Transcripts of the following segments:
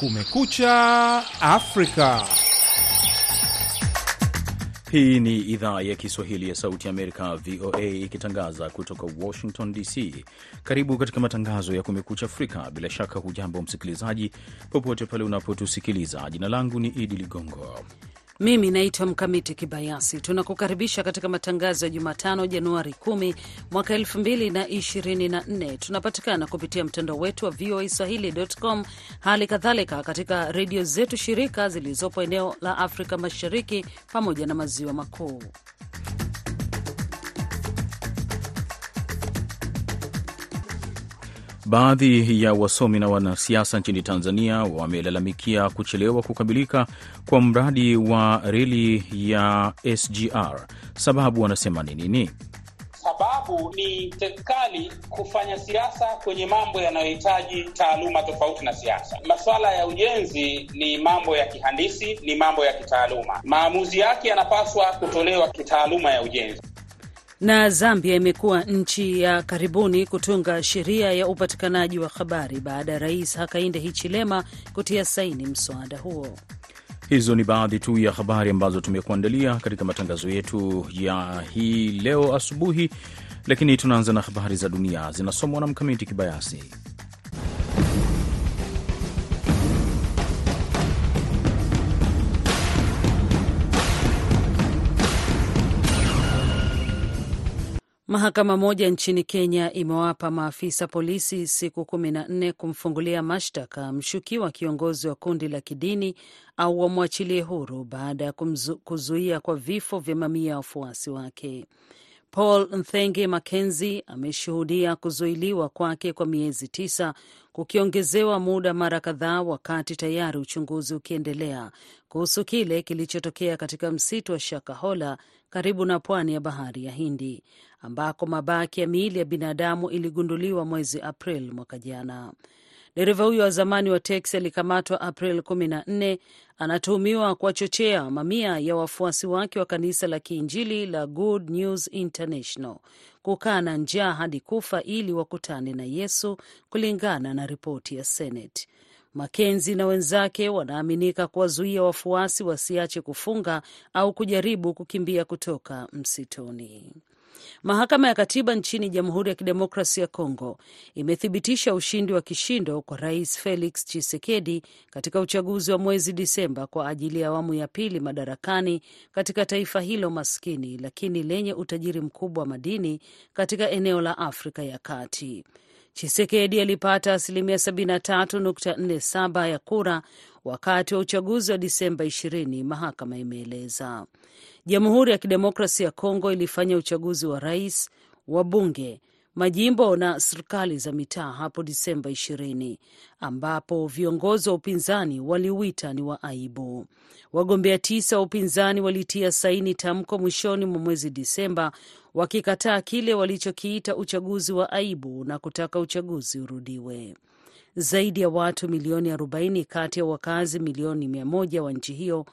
Kumekucha Afrika. Hii ni idhaa ya Kiswahili ya Sauti ya Amerika, VOA, ikitangaza kutoka Washington DC. Karibu katika matangazo ya Kumekucha Afrika. Bila shaka, hujambo msikilizaji, popote pale unapotusikiliza. Jina langu ni Idi Ligongo. Mimi naitwa Mkamiti Kibayasi. Tunakukaribisha katika matangazo ya Jumatano, Januari 10 mwaka 2024. Tunapatikana kupitia mtandao wetu wa VOA Swahili.com, hali kadhalika katika redio zetu shirika zilizopo eneo la Afrika Mashariki pamoja na Maziwa Makuu. Baadhi ya wasomi na wanasiasa nchini Tanzania wamelalamikia kuchelewa kukamilika kwa mradi wa reli ya SGR. Sababu wanasema ni nini? Sababu ni serikali kufanya siasa kwenye mambo yanayohitaji taaluma tofauti na siasa. Masuala ya ujenzi ni mambo ya kihandisi, ni mambo ya kitaaluma. Maamuzi yake yanapaswa kutolewa kitaaluma ya ujenzi na Zambia imekuwa nchi ya karibuni kutunga sheria ya upatikanaji wa habari baada ya Rais Hakainde Hichilema kutia saini mswada huo. Hizo ni baadhi tu ya habari ambazo tumekuandalia katika matangazo yetu ya hii leo asubuhi, lakini tunaanza na habari za dunia zinasomwa na Mkamiti Kibayasi. Mahakama moja nchini Kenya imewapa maafisa polisi siku kumi na nne kumfungulia mashtaka mshukiwa kiongozi wa kundi la kidini au wamwachilie huru baada ya kuzuia kwa vifo vya mamia ya wafuasi wake. Paul Nthenge Mackenzie ameshuhudia kuzuiliwa kwake kwa miezi tisa kukiongezewa muda mara kadhaa, wakati tayari uchunguzi ukiendelea kuhusu kile kilichotokea katika msitu wa Shakahola karibu na pwani ya bahari ya Hindi ambako mabaki ya miili ya binadamu iligunduliwa mwezi April mwaka jana. Dereva huyo wa zamani wa teksi alikamatwa April 14. Anatuhumiwa kuwachochea mamia ya wafuasi wake wa kanisa la Kiinjili la Good News International kukaa na njaa hadi kufa ili wakutane na Yesu, kulingana na ripoti ya Senate. Makenzi na wenzake wanaaminika kuwazuia wafuasi wasiache kufunga au kujaribu kukimbia kutoka msituni. Mahakama ya Katiba nchini Jamhuri ya Kidemokrasi ya Kongo imethibitisha ushindi wa kishindo kwa Rais Felix Tshisekedi katika uchaguzi wa mwezi Disemba kwa ajili ya awamu ya pili madarakani katika taifa hilo maskini lakini lenye utajiri mkubwa wa madini katika eneo la Afrika ya Kati. Chisekedi alipata asilimia 73.47 ya kura wakati wa uchaguzi wa Disemba 20, mahakama imeeleza. Jamhuri ya Kidemokrasi ya Kongo ilifanya uchaguzi wa rais, wa bunge, majimbo na serikali za mitaa hapo Disemba 20, ambapo viongozi wa upinzani waliuita ni wa aibu. Wagombea tisa wa upinzani walitia saini tamko mwishoni mwa mwezi Disemba wakikataa kile walichokiita uchaguzi wa aibu na kutaka uchaguzi urudiwe. Zaidi ya watu milioni 40 kati ya wakazi milioni 100 wa nchi hiyo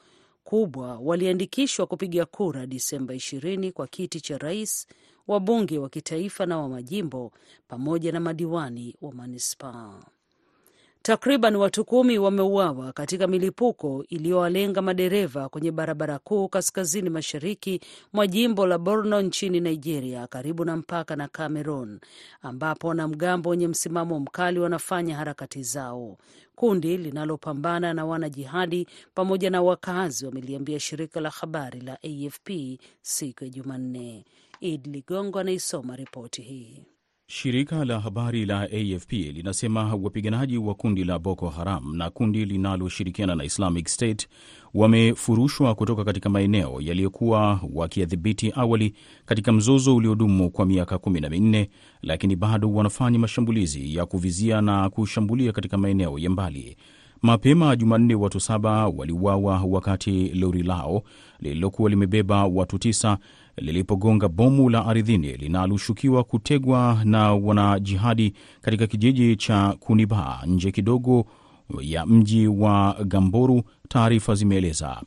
kubwa waliandikishwa kupiga kura Disemba 20 kwa kiti cha rais, wabunge wa kitaifa na wa majimbo pamoja na madiwani wa manispaa. Takriban watu kumi wameuawa katika milipuko iliyowalenga madereva kwenye barabara kuu kaskazini mashariki mwa jimbo la Borno nchini Nigeria, karibu na mpaka na Cameroon, ambapo wanamgambo wenye msimamo mkali wanafanya harakati zao. Kundi linalopambana na wanajihadi pamoja na wakazi wameliambia shirika la habari la AFP siku ya Jumanne. Id Ligongo anaisoma ripoti hii. Shirika la habari la AFP linasema wapiganaji wa kundi la Boko Haram na kundi linaloshirikiana na Islamic State wamefurushwa kutoka katika maeneo yaliyokuwa wakiyadhibiti awali katika mzozo uliodumu kwa miaka kumi na minne, lakini bado wanafanya mashambulizi ya kuvizia na kushambulia katika maeneo ya mbali. Mapema Jumanne, watu saba waliuawa wakati lori lao lililokuwa limebeba watu tisa lilipogonga bomu la ardhini linaloshukiwa kutegwa na wanajihadi katika kijiji cha Kuniba nje kidogo ya mji wa Gamboru, taarifa zimeeleza.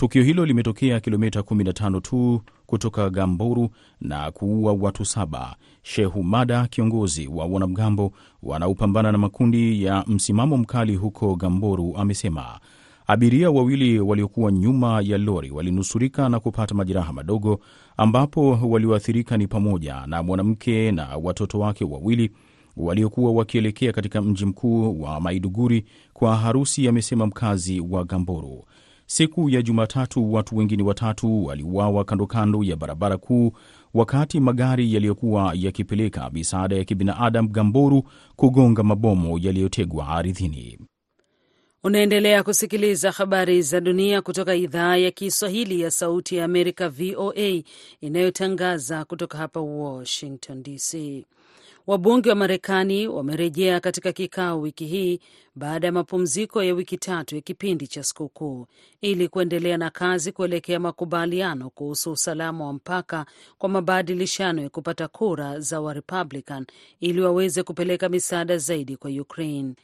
Tukio hilo limetokea kilomita 15 tu kutoka Gamboru na kuua watu saba. Shehu Mada, kiongozi wa wanamgambo wanaopambana na makundi ya msimamo mkali huko Gamboru, amesema abiria wawili waliokuwa nyuma ya lori walinusurika na kupata majeraha madogo, ambapo walioathirika ni pamoja na mwanamke na watoto wake wawili waliokuwa wakielekea katika mji mkuu wa Maiduguri kwa harusi, amesema mkazi wa Gamboru. Siku ya Jumatatu, watu wengine watatu waliuawa kando kando ya barabara kuu wakati magari yaliyokuwa yakipeleka misaada ya kibinadamu Gamboru kugonga mabomu yaliyotegwa ardhini. Unaendelea kusikiliza habari za dunia kutoka idhaa ya Kiswahili ya Sauti ya Amerika, VOA, inayotangaza kutoka hapa Washington DC. Wabunge wa Marekani wamerejea katika kikao wiki hii baada ya mapumziko ya wiki tatu ya kipindi cha sikukuu ili kuendelea na kazi kuelekea makubaliano kuhusu usalama wa mpaka kwa mabadilishano ya kupata kura za Warepublican ili waweze kupeleka misaada zaidi kwa Ukraine.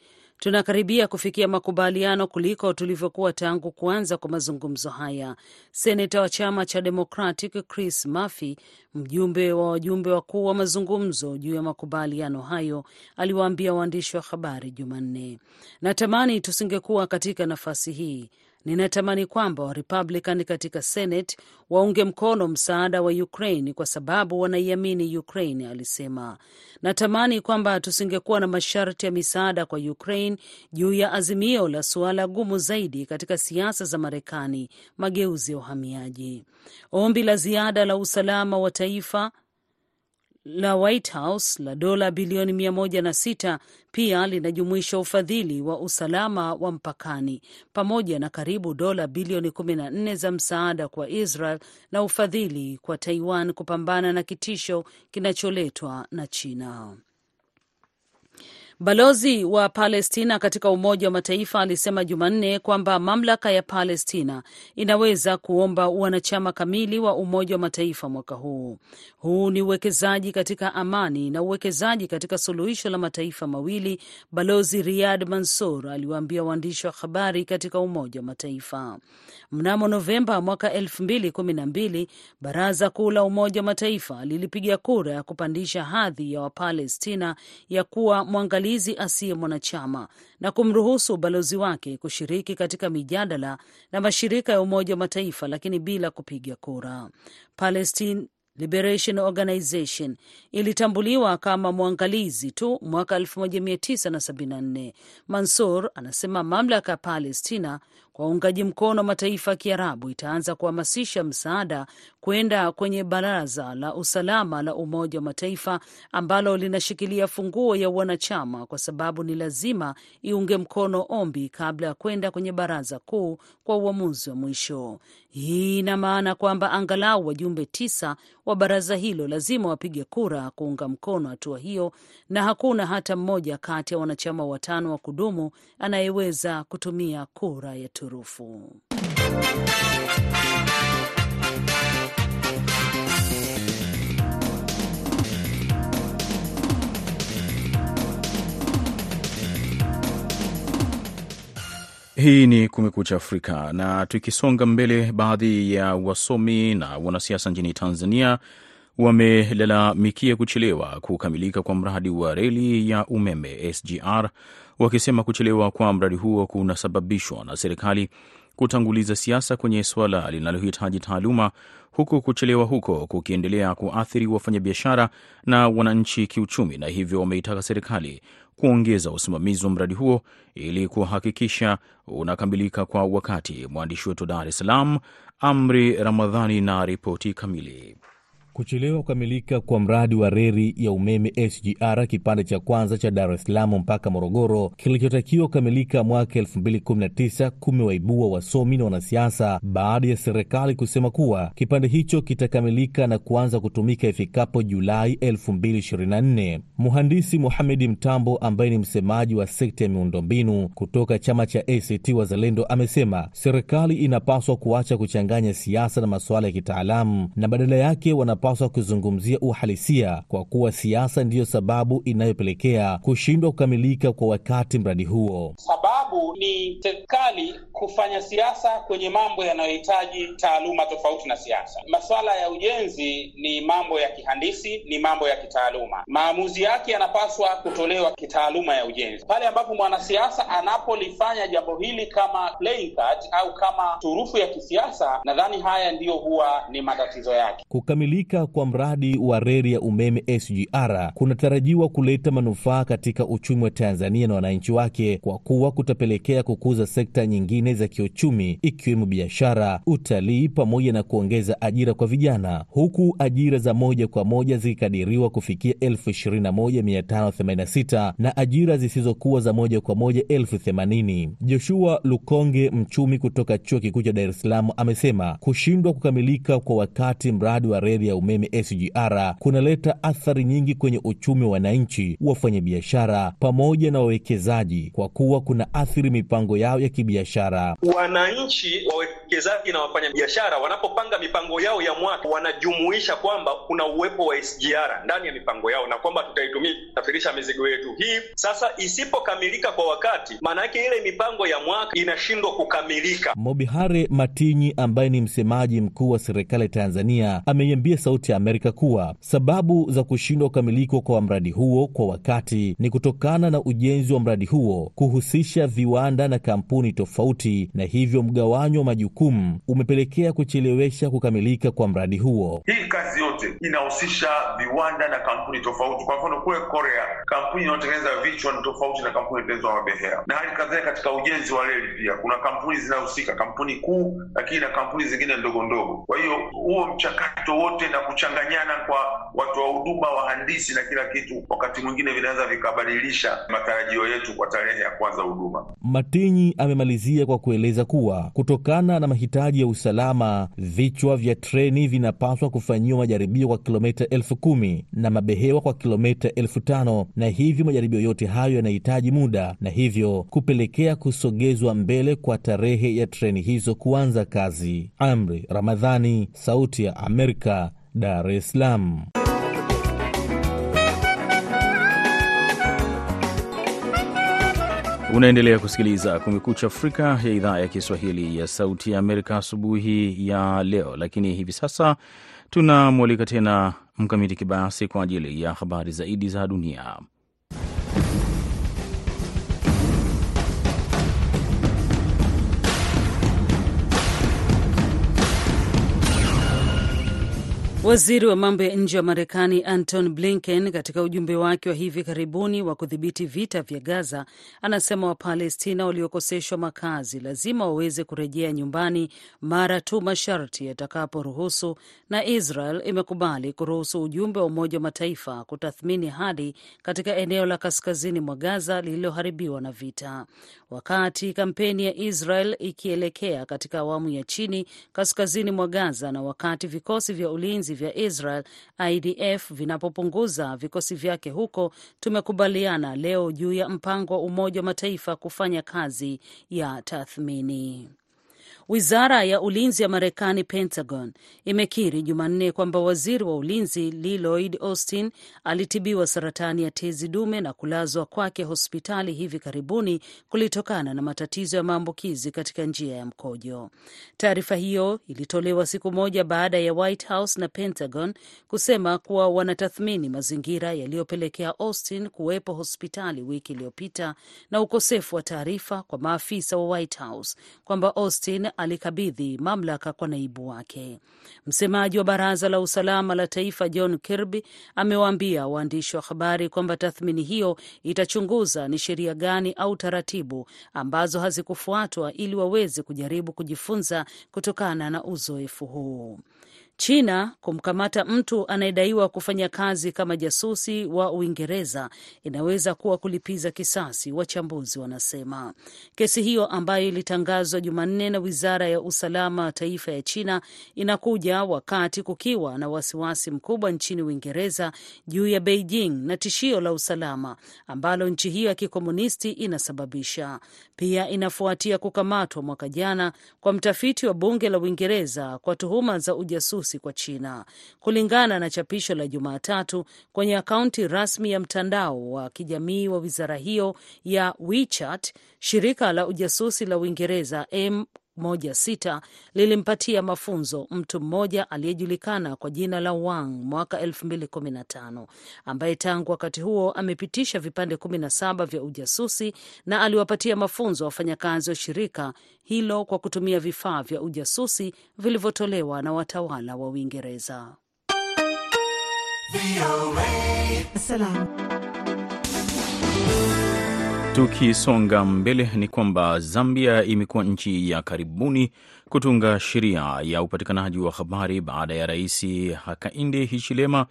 Tunakaribia kufikia makubaliano kuliko tulivyokuwa tangu kuanza kwa mazungumzo haya, seneta wa chama cha Democratic Chris Murphy, mjumbe wa wajumbe wakuu wa mazungumzo juu ya makubaliano hayo, aliwaambia waandishi wa habari Jumanne, natamani tusingekuwa katika nafasi hii Ninatamani kwamba Warepublican katika Senate waunge mkono msaada wa Ukraine kwa sababu wanaiamini Ukraine, alisema. Natamani kwamba tusingekuwa na masharti ya misaada kwa Ukraine juu ya azimio la suala gumu zaidi katika siasa za Marekani, mageuzi ya uhamiaji. Ombi la ziada la usalama wa taifa la White House la dola bilioni mia moja na sita pia linajumuisha ufadhili wa usalama wa mpakani pamoja na karibu dola bilioni kumi na nne za msaada kwa Israel na ufadhili kwa Taiwan kupambana na kitisho kinacholetwa na China. Balozi wa Palestina katika Umoja wa Mataifa alisema Jumanne kwamba mamlaka ya Palestina inaweza kuomba wanachama kamili wa Umoja wa Mataifa mwaka huu. Huu ni uwekezaji katika amani na uwekezaji katika suluhisho la mataifa mawili, Balozi Riyad Mansour aliwaambia waandishi wa habari katika Umoja wa Mataifa. Mnamo Novemba mwaka elfu mbili kumi na mbili, Baraza Kuu la Umoja wa Mataifa lilipiga kura ya kupandisha hadhi ya Wapalestina ya kuwa mwangalizi asiye mwanachama na kumruhusu ubalozi wake kushiriki katika mijadala na mashirika ya Umoja wa Mataifa, lakini bila kupiga kura. Palestine Liberation Organization ilitambuliwa kama mwangalizi tu mwaka 1974. Mansur anasema mamlaka ya Palestina kwa uungaji mkono mataifa ya Kiarabu itaanza kuhamasisha msaada kwenda kwenye Baraza la Usalama la Umoja wa Mataifa ambalo linashikilia funguo ya wanachama, kwa sababu ni lazima iunge mkono ombi kabla ya kwenda kwenye Baraza Kuu kwa uamuzi wa mwisho. Hii ina maana kwamba angalau wajumbe tisa wa baraza hilo lazima wapige kura kuunga mkono hatua hiyo, na hakuna hata mmoja kati ya wanachama watano wa kudumu anayeweza kutumia kura ya turufu. Hii ni Kumekucha Afrika, na tukisonga mbele, baadhi ya wasomi na wanasiasa nchini Tanzania wamelalamikia kuchelewa kukamilika kwa mradi wa reli ya umeme SGR, wakisema kuchelewa kwa mradi huo kunasababishwa na serikali kutanguliza siasa kwenye suala linalohitaji taaluma, huku kuchelewa huko kukiendelea kuathiri wafanyabiashara na wananchi kiuchumi, na hivyo wameitaka serikali kuongeza usimamizi wa mradi huo ili kuhakikisha unakamilika kwa wakati. Mwandishi wetu Dar es Salaam, Amri Ramadhani, na ripoti kamili. Kuchelewa kukamilika kwa mradi wa reli ya umeme SGR kipande cha kwanza cha Dar es Salaam mpaka Morogoro kilichotakiwa kukamilika mwaka 2019 kumewaibua wasomi na wanasiasa baada ya serikali kusema kuwa kipande hicho kitakamilika na kuanza kutumika ifikapo Julai 2024. Mhandisi muhamedi Mtambo ambaye ni msemaji wa sekta ya miundombinu kutoka chama cha ACT Wazalendo amesema serikali inapaswa kuacha kuchanganya siasa na masuala ya kitaalamu na badala yake wana paswa kuzungumzia uhalisia kwa kuwa siasa ndiyo sababu inayopelekea kushindwa kukamilika kwa wakati mradi huo. Sababu Mojawapo ni serikali kufanya siasa kwenye mambo yanayohitaji taaluma tofauti na siasa. Masuala ya ujenzi ni mambo ya kihandisi, ni mambo ya kitaaluma. Maamuzi yake yanapaswa kutolewa kitaaluma ya ujenzi. Pale ambapo mwanasiasa anapolifanya jambo hili kama playing card au kama turufu ya kisiasa, nadhani haya ndiyo huwa ni matatizo yake. Kukamilika kwa mradi wa reli ya umeme SGR kunatarajiwa kuleta manufaa katika uchumi wa Tanzania na wananchi wake, kwa kuwa kutapelekea kukuza sekta nyingine za kiuchumi ikiwemo biashara, utalii pamoja na kuongeza ajira kwa vijana, huku ajira za moja kwa moja zikikadiriwa kufikia elfu ishirini na ajira zisizokuwa za moja kwa moja elfu themanini. Joshua Lukonge, mchumi kutoka Chuo Kikuu cha Dar es Salaam, amesema kushindwa kukamilika kwa wakati mradi wa reli ya umeme SGR kunaleta athari nyingi kwenye uchumi wa wananchi, wafanyabiashara pamoja na wawekezaji, kwa kuwa kuna athiri mipango yao ya kibiashara. Wananchi, wawekezaji na wafanyabiashara wanapopanga mipango yao ya mwaka wanajumuisha kwamba kuna uwepo wa SGR ndani ya mipango yao na kwamba tutaitumia kusafirisha mizigo yetu. Hii sasa isipokamilika kwa wakati, maana yake ile mipango ya mwaka inashindwa kukamilika. Mobihare Matinyi ambaye ni msemaji mkuu wa serikali ya Tanzania ameiambia Sauti ya Amerika kuwa sababu za kushindwa kukamilika kwa mradi huo kwa wakati ni kutokana na ujenzi wa mradi huo kuhusisha viwanda na kampuni tofauti, na hivyo mgawanyo wa majukumu umepelekea kuchelewesha kukamilika kwa mradi huo. Hii kazi yote inahusisha viwanda na kampuni tofauti. Kwa mfano, kule Korea kampuni inayotengeneza vichwa ni tofauti na kampuni inayotengeneza mabehewa, na hali kadhalika katika ujenzi wa reli pia kuna kampuni zinahusika, kampuni kuu, lakini na kampuni zingine ndogo ndogo. Kwa hiyo huo mchakato wote na kuchanganyana kwa watu wa huduma, wahandisi na kila kitu, wakati mwingine vinaweza vikabadilisha matarajio yetu kwa tarehe ya kwanza huduma. Matinyi amemalizia kwa kueleza kuwa kutokana na mahitaji ya usalama, vichwa vya treni vinapaswa kufanyiwa majaribio kwa kilomita elfu kumi na mabehewa kwa kilomita elfu tano na hivyo majaribio yote hayo yanahitaji muda na hivyo kupelekea kusogezwa mbele kwa tarehe ya treni hizo kuanza kazi. Amri Ramadhani, Sauti ya Amerika, Dar es Salaam. Unaendelea kusikiliza Kumekucha Afrika ya idhaa ya Kiswahili ya Sauti ya Amerika asubuhi ya leo, lakini hivi sasa tunamwalika tena Mkamiti Kibayasi kwa ajili ya habari zaidi za dunia. Waziri wa mambo ya nje wa Marekani Anton Blinken katika ujumbe wake wa hivi karibuni wa kudhibiti vita vya Gaza anasema Wapalestina waliokoseshwa makazi lazima waweze kurejea nyumbani mara tu masharti yatakaporuhusu, na Israel imekubali kuruhusu ujumbe wa Umoja wa Mataifa kutathmini hali katika eneo la kaskazini mwa Gaza lililoharibiwa na vita. Wakati kampeni ya Israel ikielekea katika awamu ya chini kaskazini mwa Gaza na wakati vikosi vya ulinzi vya Israel IDF vinapopunguza vikosi vyake huko, tumekubaliana leo juu ya mpango wa Umoja wa Mataifa kufanya kazi ya tathmini. Wizara ya ulinzi ya Marekani, Pentagon, imekiri Jumanne kwamba waziri wa ulinzi Lloyd Austin alitibiwa saratani ya tezi dume na kulazwa kwake hospitali hivi karibuni kulitokana na matatizo ya maambukizi katika njia ya mkojo. Taarifa hiyo ilitolewa siku moja baada ya White House na Pentagon kusema kuwa wanatathmini mazingira yaliyopelekea Austin kuwepo hospitali wiki iliyopita na ukosefu wa taarifa kwa maafisa wa White House kwamba Austin alikabidhi mamlaka kwa naibu wake. Msemaji wa baraza la usalama la taifa John Kirby amewaambia waandishi wa habari kwamba tathmini hiyo itachunguza ni sheria gani au taratibu ambazo hazikufuatwa ili waweze kujaribu kujifunza kutokana na uzoefu huu. China kumkamata mtu anayedaiwa kufanya kazi kama jasusi wa Uingereza inaweza kuwa kulipiza kisasi, wachambuzi wanasema. Kesi hiyo ambayo ilitangazwa Jumanne na wizara ya usalama wa taifa ya China inakuja wakati kukiwa na wasiwasi mkubwa nchini Uingereza juu ya Beijing na tishio la usalama ambalo nchi hiyo ya kikomunisti inasababisha. Pia inafuatia kukamatwa mwaka jana kwa mtafiti wa bunge la Uingereza kwa tuhuma za ujasusi ujasusi kwa China. Kulingana na chapisho la Jumatatu kwenye akaunti rasmi ya mtandao wa kijamii wa wizara hiyo ya WeChat, shirika la ujasusi la Uingereza M moja sita lilimpatia mafunzo mtu mmoja aliyejulikana kwa jina la Wang mwaka 2015 ambaye tangu wakati huo amepitisha vipande 17 vya ujasusi na aliwapatia mafunzo wafanyakazi wa shirika hilo kwa kutumia vifaa vya ujasusi vilivyotolewa na watawala wa Uingereza. Tukisonga mbele ni kwamba Zambia imekuwa nchi ya karibuni kutunga sheria ya upatikanaji wa habari baada ya Rais Hakainde Hichilema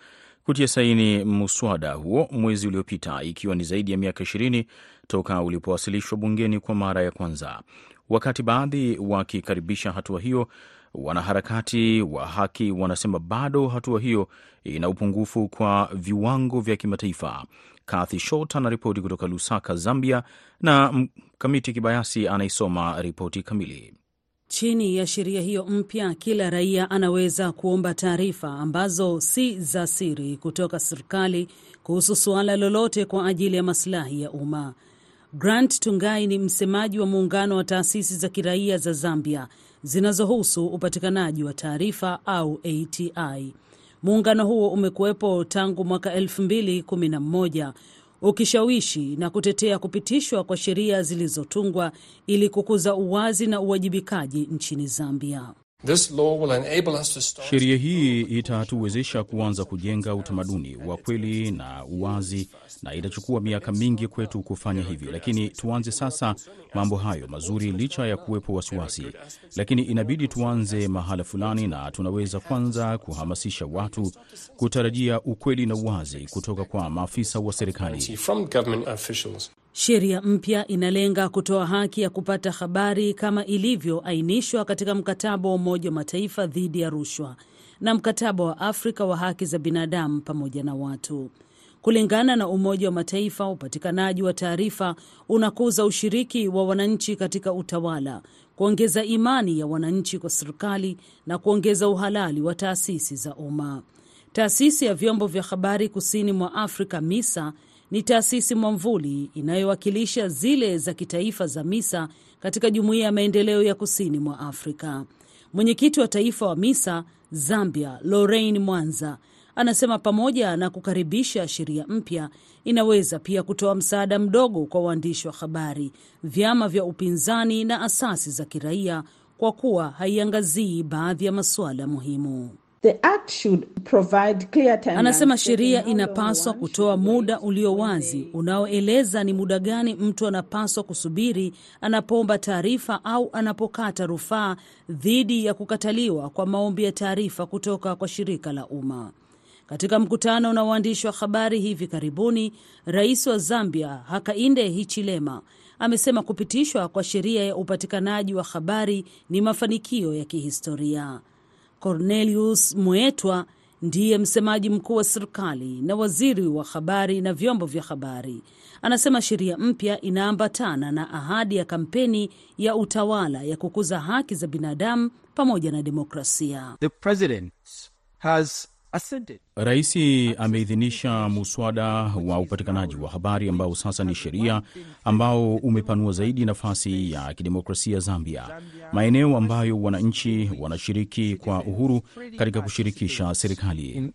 kutia saini muswada huo mwezi uliopita, ikiwa ni zaidi ya miaka ishirini toka ulipowasilishwa bungeni kwa mara ya kwanza. Wakati baadhi wakikaribisha hatua hiyo, wanaharakati wa haki wanasema bado hatua hiyo ina upungufu kwa viwango vya kimataifa. Kathy Short anaripoti kutoka Lusaka, Zambia, na Mkamiti Kibayasi anaisoma ripoti kamili. Chini ya sheria hiyo mpya, kila raia anaweza kuomba taarifa ambazo si za siri kutoka serikali kuhusu suala lolote kwa ajili ya masilahi ya umma. Grant Tungai ni msemaji wa muungano wa taasisi za kiraia za Zambia zinazohusu upatikanaji wa taarifa au ATI. Muungano huo umekuwepo tangu mwaka 2011 ukishawishi na kutetea kupitishwa kwa sheria zilizotungwa ili kukuza uwazi na uwajibikaji nchini Zambia. Sheria hii itatuwezesha kuanza kujenga utamaduni wa kweli na uwazi, na itachukua miaka mingi kwetu kufanya hivyo, lakini tuanze sasa mambo hayo mazuri, licha ya kuwepo wasiwasi, lakini inabidi tuanze mahala fulani, na tunaweza kwanza kuhamasisha watu kutarajia ukweli na uwazi kutoka kwa maafisa wa serikali. Sheria mpya inalenga kutoa haki ya kupata habari kama ilivyoainishwa katika mkataba wa Umoja wa Mataifa dhidi ya rushwa na mkataba wa Afrika wa haki za binadamu pamoja na watu. Kulingana na Umoja wa Mataifa, upatikanaji wa taarifa unakuza ushiriki wa wananchi katika utawala, kuongeza imani ya wananchi kwa serikali na kuongeza uhalali wa taasisi za umma. Taasisi ya vyombo vya habari kusini mwa Afrika, MISA, ni taasisi mwamvuli inayowakilisha zile za kitaifa za MISA katika Jumuiya ya Maendeleo ya Kusini mwa Afrika. Mwenyekiti wa taifa wa MISA Zambia, Lorraine Mwanza, anasema pamoja na kukaribisha sheria mpya, inaweza pia kutoa msaada mdogo kwa waandishi wa habari, vyama vya upinzani na asasi za kiraia, kwa kuwa haiangazii baadhi ya masuala muhimu. The act should provide clear time. Anasema sheria inapaswa kutoa muda ulio wazi unaoeleza ni muda gani mtu anapaswa kusubiri anapoomba taarifa au anapokata rufaa dhidi ya kukataliwa kwa maombi ya taarifa kutoka kwa shirika la umma. Katika mkutano na waandishi wa habari hivi karibuni, rais wa Zambia Hakainde Hichilema amesema kupitishwa kwa sheria ya upatikanaji wa habari ni mafanikio ya kihistoria. Cornelius Muetwa ndiye msemaji mkuu wa serikali na waziri wa habari na vyombo vya habari. Anasema sheria mpya inaambatana na ahadi ya kampeni ya utawala ya kukuza haki za binadamu pamoja na demokrasia. The president has. Rais ameidhinisha muswada wa upatikanaji wa habari ambao sasa ni sheria, ambao umepanua zaidi nafasi ya kidemokrasia Zambia, maeneo ambayo wananchi wanashiriki kwa uhuru katika kushirikisha serikali.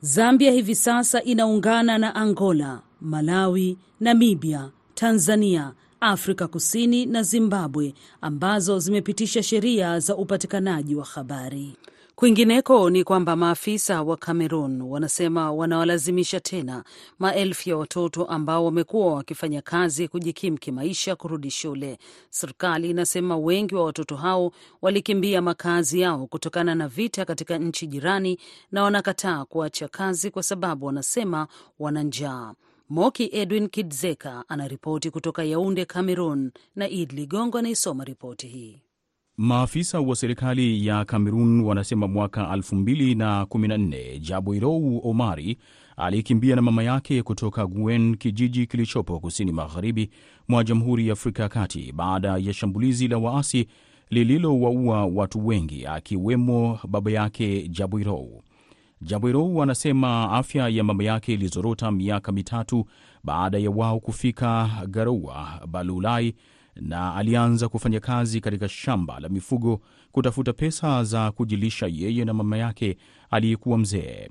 Zambia hivi sasa inaungana na Angola, Malawi, Namibia, Tanzania, Afrika Kusini na Zimbabwe ambazo zimepitisha sheria za upatikanaji wa habari. Kwingineko ni kwamba maafisa wa Cameroon wanasema wanawalazimisha tena maelfu ya watoto ambao wamekuwa wakifanya kazi kujikimu kimaisha kurudi shule. Serikali inasema wengi wa watoto hao walikimbia makazi yao kutokana na vita katika nchi jirani na wanakataa kuacha kazi kwa sababu wanasema wana njaa. Moki Edwin Kidzeka anaripoti kutoka Yaunde, Cameroon, na Id Ligongo anaisoma ripoti hii. Maafisa wa serikali ya Kamerun wanasema mwaka 2014 Jaboirou Omari alikimbia na mama yake kutoka Guen, kijiji kilichopo kusini magharibi mwa Jamhuri ya Afrika ya Kati, baada ya shambulizi la waasi lililowaua watu wengi akiwemo baba yake Jabwirou. Jabwirou anasema afya ya mama yake ilizorota miaka mitatu baada ya wao kufika Garoua Balulai, na alianza kufanya kazi katika shamba la mifugo kutafuta pesa za kujilisha yeye na mama yake aliyekuwa mzee.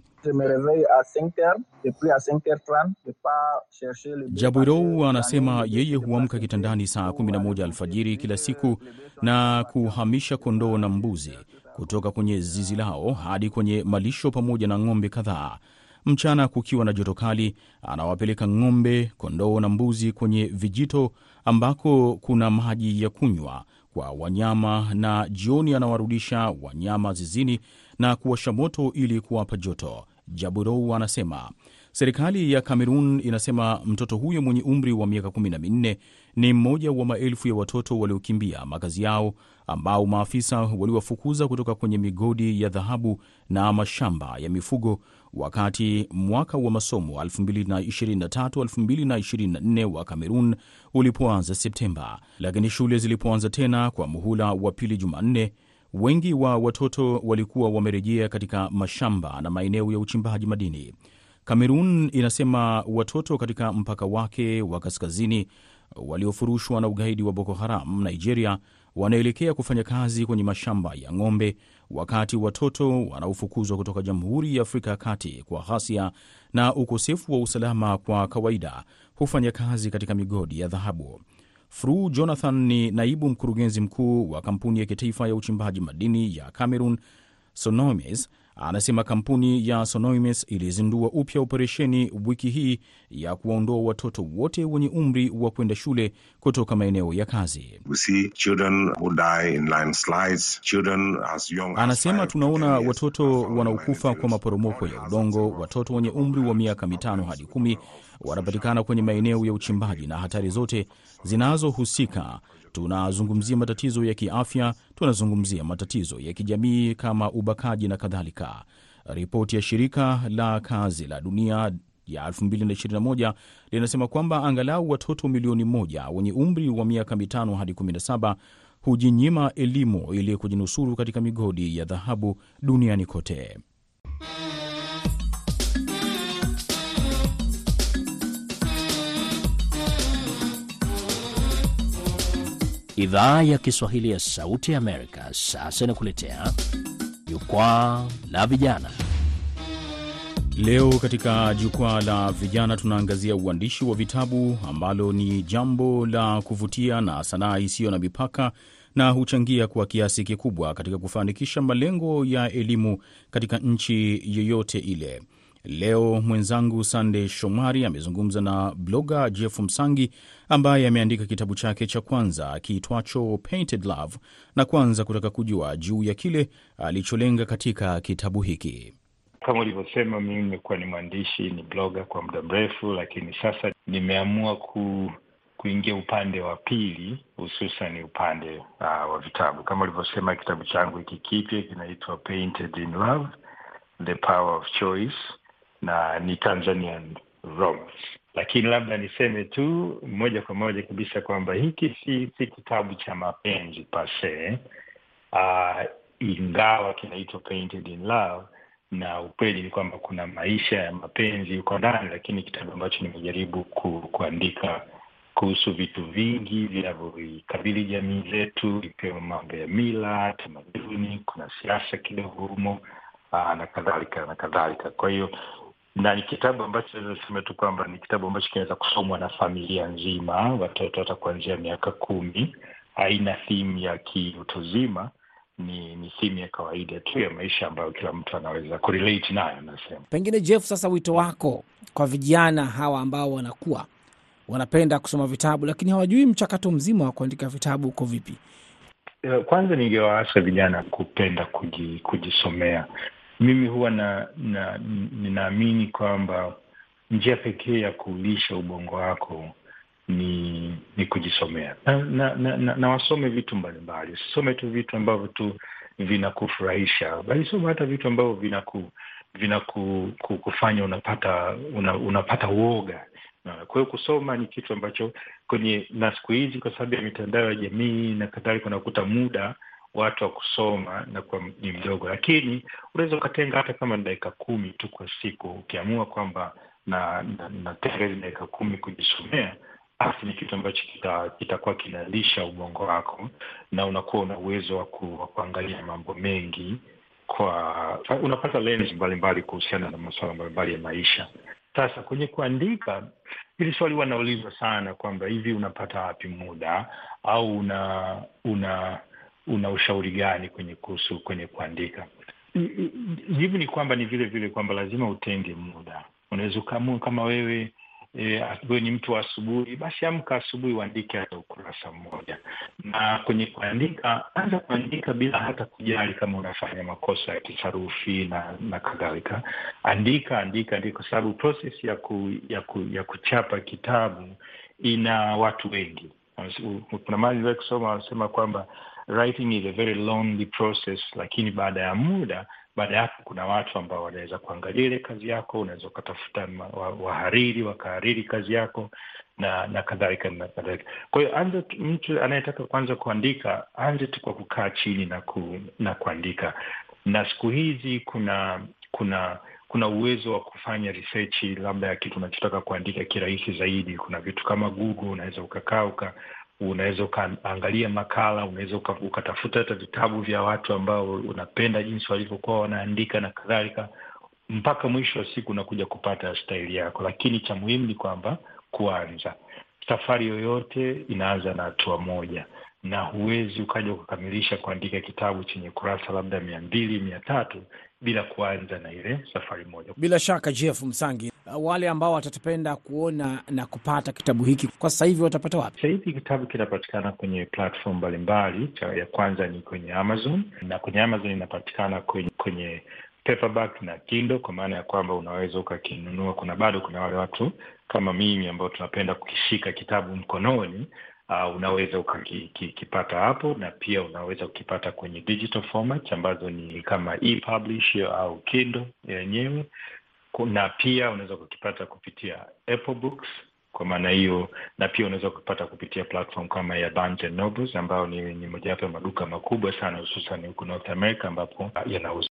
Jabwirou anasema yeye huamka kitandani saa 11 alfajiri kila siku na kuhamisha kondoo na mbuzi kutoka kwenye zizi lao hadi kwenye malisho pamoja na ng'ombe kadhaa. Mchana kukiwa na joto kali, anawapeleka ng'ombe, kondoo na mbuzi kwenye vijito ambako kuna maji ya kunywa kwa wanyama, na jioni anawarudisha wanyama zizini na kuwasha moto ili kuwapa joto. Jaburou anasema serikali ya Kamerun inasema mtoto huyo mwenye umri wa miaka kumi na minne ni mmoja wa maelfu ya watoto waliokimbia makazi yao ambao maafisa waliwafukuza kutoka kwenye migodi ya dhahabu na mashamba ya mifugo wakati mwaka wa masomo 2023-2024 wa Kamerun ulipoanza Septemba. Lakini shule zilipoanza tena kwa muhula wa pili Jumanne, wengi wa watoto walikuwa wamerejea katika mashamba na maeneo ya uchimbaji madini. Kamerun inasema watoto katika mpaka wake wa kaskazini waliofurushwa na ugaidi wa Boko Haram Nigeria wanaelekea kufanya kazi kwenye mashamba ya ng'ombe, wakati watoto wanaofukuzwa kutoka Jamhuri ya Afrika ya Kati kwa ghasia na ukosefu wa usalama kwa kawaida hufanya kazi katika migodi ya dhahabu. Fru Jonathan ni naibu mkurugenzi mkuu wa kampuni ya kitaifa ya uchimbaji madini ya Cameroon Sonomes. Anasema kampuni ya Sonoimes ilizindua upya operesheni wiki hii ya kuwaondoa watoto wote wenye umri wa kwenda shule kutoka maeneo ya kazi. Anasema tunaona watoto wanaokufa kwa maporomoko ya udongo, watoto wenye umri wa miaka mitano hadi kumi wanapatikana kwenye maeneo ya uchimbaji na hatari zote zinazohusika. Tunazungumzia matatizo ya kiafya, tunazungumzia matatizo ya kijamii kama ubakaji na kadhalika. Ripoti ya shirika la kazi la dunia ya 2021 linasema kwamba angalau watoto milioni moja wenye umri wa miaka mitano hadi 17 hujinyima elimu ili kujinusuru katika migodi ya dhahabu duniani kote. Idhaa ya Kiswahili ya Sauti ya Amerika sasa inakuletea jukwaa la vijana. Leo katika jukwaa la vijana tunaangazia uandishi wa vitabu ambalo ni jambo la kuvutia na sanaa isiyo na mipaka na huchangia kwa kiasi kikubwa katika kufanikisha malengo ya elimu katika nchi yoyote ile. Leo mwenzangu Sande Shomari amezungumza na bloga Jeff Msangi ambaye ameandika kitabu chake cha kwanza kiitwacho Painted Love, na kwanza kutaka kujua juu ya kile alicholenga katika kitabu hiki. Kama ulivyosema, mimi nimekuwa ni mwandishi, ni bloga kwa muda mrefu, lakini sasa nimeamua ku kuingia upande wa pili, hususan upande uh, wa vitabu. Kama ulivyosema, kitabu changu hiki kipya kinaitwa Painted in Love, The Power of Choice na ni Tanzanian romance. Lakini labda niseme tu moja kwa moja kabisa kwamba hiki si si kitabu cha mapenzi pase, uh, ingawa kinaitwa Painted in Love, na ukweli ni kwamba kuna maisha ya mapenzi uko ndani, lakini kitabu ambacho nimejaribu ku, kuandika kuhusu vitu vingi vinavyoikabili jamii zetu, ikiwemo mambo ya mila, tamaduni, kuna siasa kidogo humo na kadhalika na kadhalika. Kwa hiyo na ni kitabu ambacho naweza sema tu kwamba ni kitabu ambacho kinaweza kusomwa na familia nzima, watoto hata kuanzia miaka kumi. Haina thimu ya kiutuzima, ni ni thimu ya kawaida tu ya maisha ambayo kila mtu anaweza kurelate nayo. Nasema pengine, Jeff, sasa wito wako kwa vijana hawa ambao wanakuwa wanapenda kusoma vitabu lakini hawajui mchakato mzima wa kuandika vitabu uko vipi? Kwanza ningewaasa vijana kupenda kujisomea. Mimi huwa na, na ninaamini kwamba njia pekee ya kuulisha ubongo wako ni ni kujisomea na, na, na, na, na wasome vitu mbalimbali. Usisome tu vitu ambavyo tu vinakufurahisha, bali soma hata vitu ambavyo vinaku vinakufanya unapata una, unapata uoga Kwa hiyo kusoma ni kitu ambacho kwenye, na siku hizi kwa sababu ya mitandao ya jamii na kadhalika, unakuta muda watu wa kusoma na kwa ni mdogo, lakini unaweza ukatenga hata kama ni dakika kumi tu kwa siku, ukiamua kwamba na natenga na hizi dakika kumi kujisomea, basi ni kitu ambacho kitakuwa kita kinalisha ubongo wako na unakuwa una uwezo wa kuangalia mambo mengi kwa unapata lens mbalimbali kuhusiana na masuala mbalimbali ya maisha. Sasa kwenye kuandika, hili swali huwa naulizwa sana kwamba hivi unapata wapi muda au una una una ushauri gani kwenye kuhusu kwenye kuandika? Jibu ni kwamba ni vile vile kwamba lazima utenge muda. Unaweza ukaamua kama wewe E, wewe ni mtu wa asubuhi, basi amka asubuhi uandike hata ukurasa mmoja. Na kwenye kuandika, anza kuandika bila hata kujali kama unafanya makosa ya kisarufi na na kadhalika. Andika, andika, andika, kwa sababu proses ya ku, ya ku, ya kuchapa kitabu ina watu wengi. Kuna mahali niliwahi kusoma wanasema kwamba writing is a very lonely process, lakini baada ya muda baada ya hapo kuna watu ambao wanaweza kuangalia ile kazi yako, unaweza ukatafuta wahariri wakahariri kazi yako na na kadhalika na kadhalika. Kwa hiyo anza, mtu anayetaka kuanza kuandika anze tu kwa kukaa chini na ku, na kuandika. Na siku hizi kuna kuna kuna uwezo wa kufanya research labda ya kitu unachotaka kuandika kirahisi zaidi. Kuna vitu kama Google, unaweza ukakaa uka unaweza ukaangalia makala, unaweza ukatafuta hata vitabu vya watu ambao unapenda jinsi walivyokuwa wanaandika na kadhalika, mpaka mwisho wa siku unakuja kupata staili yako. Lakini cha muhimu ni kwamba kuanza safari yoyote inaanza na hatua moja, na huwezi ukaja ukakamilisha kuandika kitabu chenye kurasa labda mia mbili mia tatu bila kuanza na ile safari moja. Bila shaka, Jeff Msangi, wale ambao watatupenda kuona na kupata kitabu hiki kwa sasa hivi watapata wapi? Sasa hivi kitabu kinapatikana kwenye platform mbalimbali. Ya kwanza ni kwenye Amazon, na kwenye Amazon inapatikana kwenye, kwenye paperback na Kindle, kwa maana ya kwamba unaweza ukakinunua. Kuna bado kuna wale watu kama mimi ambao tunapenda kukishika kitabu mkononi. Uh, unaweza ukakipata hapo na pia unaweza ukipata kwenye digital format ambazo ni kama e-publish au Kindle yenyewe, na pia unaweza kukipata kupitia Apple Books kwa maana hiyo, na pia unaweza ukapata kupitia platform kama ya Barnes and Nobles ambayo ni, ni mojawapo ya maduka makubwa sana hususan huku North America ambapo yanauza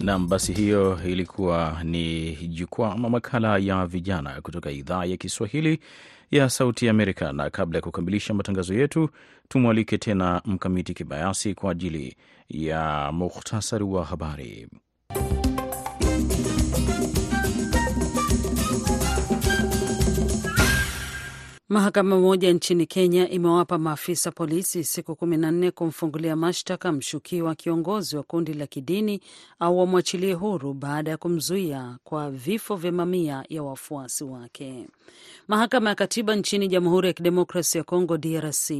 Nam, basi hiyo ilikuwa ni jukwaa ama makala ya vijana kutoka idhaa ya Kiswahili ya Sauti ya Amerika. Na kabla ya kukamilisha matangazo yetu, tumwalike tena Mkamiti Kibayasi kwa ajili ya muhtasari wa habari. Mahakama moja nchini Kenya imewapa maafisa polisi siku kumi na nne kumfungulia mashtaka mshukiwa kiongozi wa kundi la kidini au wamwachilie huru baada ya kumzuia kwa vifo vya mamia ya wafuasi wake. Mahakama ya Katiba nchini Jamhuri ya Kidemokrasi ya Kongo, DRC,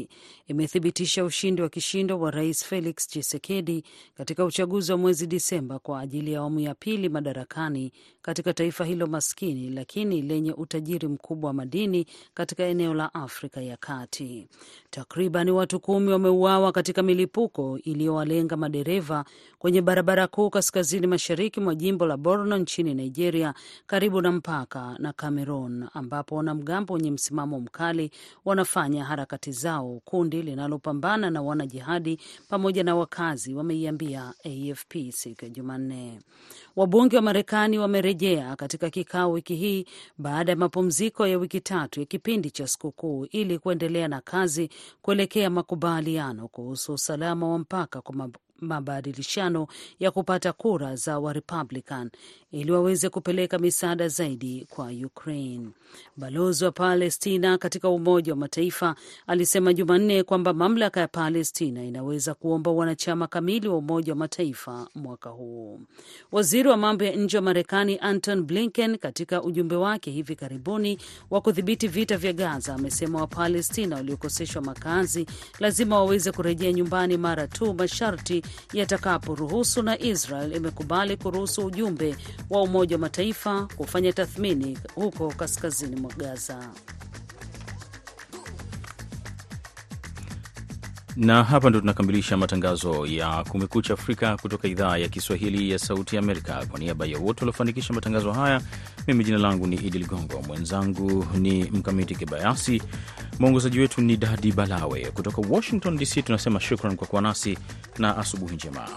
imethibitisha ushindi wa kishindo wa Rais Felix Tshisekedi katika uchaguzi wa mwezi Disemba kwa ajili ya awamu ya pili madarakani katika taifa hilo maskini lakini lenye utajiri mkubwa wa madini katika eneo la Afrika ya Kati. Takriban watu kumi wameuawa katika milipuko iliyowalenga madereva kwenye barabara kuu kaskazini mashariki mwa jimbo la Borno nchini Nigeria, karibu na mpaka na Cameroon, ambapo wanamgambo wenye msimamo mkali wanafanya harakati zao. Kundi linalopambana na wanajihadi pamoja na wakazi wameiambia AFP siku ya Jumanne. Wabunge wa Marekani wamerejea katika kikao wiki hii baada ya mapumziko ya wiki tatu ya kipindi cha sikukuu ili kuendelea na kazi kuelekea makubaliano kuhusu usalama wa mpaka kwa mabadilishano ya kupata kura za Warepublican ili waweze kupeleka misaada zaidi kwa Ukraine. Balozi wa Palestina katika Umoja wa Mataifa alisema Jumanne kwamba mamlaka ya Palestina inaweza kuomba wanachama kamili wa Umoja wa Mataifa mwaka huu. Waziri wa mambo ya nje wa Marekani Anton Blinken katika ujumbe wake hivi karibuni wa kudhibiti vita vya Gaza amesema Wapalestina waliokoseshwa makazi lazima waweze kurejea nyumbani mara tu masharti yatakaporuhusu, na Israel imekubali kuruhusu ujumbe wa Umoja wa Mataifa kufanya tathmini huko kaskazini mwa Gaza. Na hapa ndo tunakamilisha matangazo ya Kumekucha Afrika kutoka idhaa ya Kiswahili ya Sauti Amerika. Kwa niaba ya wote waliofanikisha matangazo haya, mimi jina langu ni Idi Ligongo, mwenzangu ni Mkamiti Kibayasi, mwongozaji wetu ni Dadi Balawe. Kutoka Washington DC tunasema shukran kwa kuwa nasi na asubuhi njema.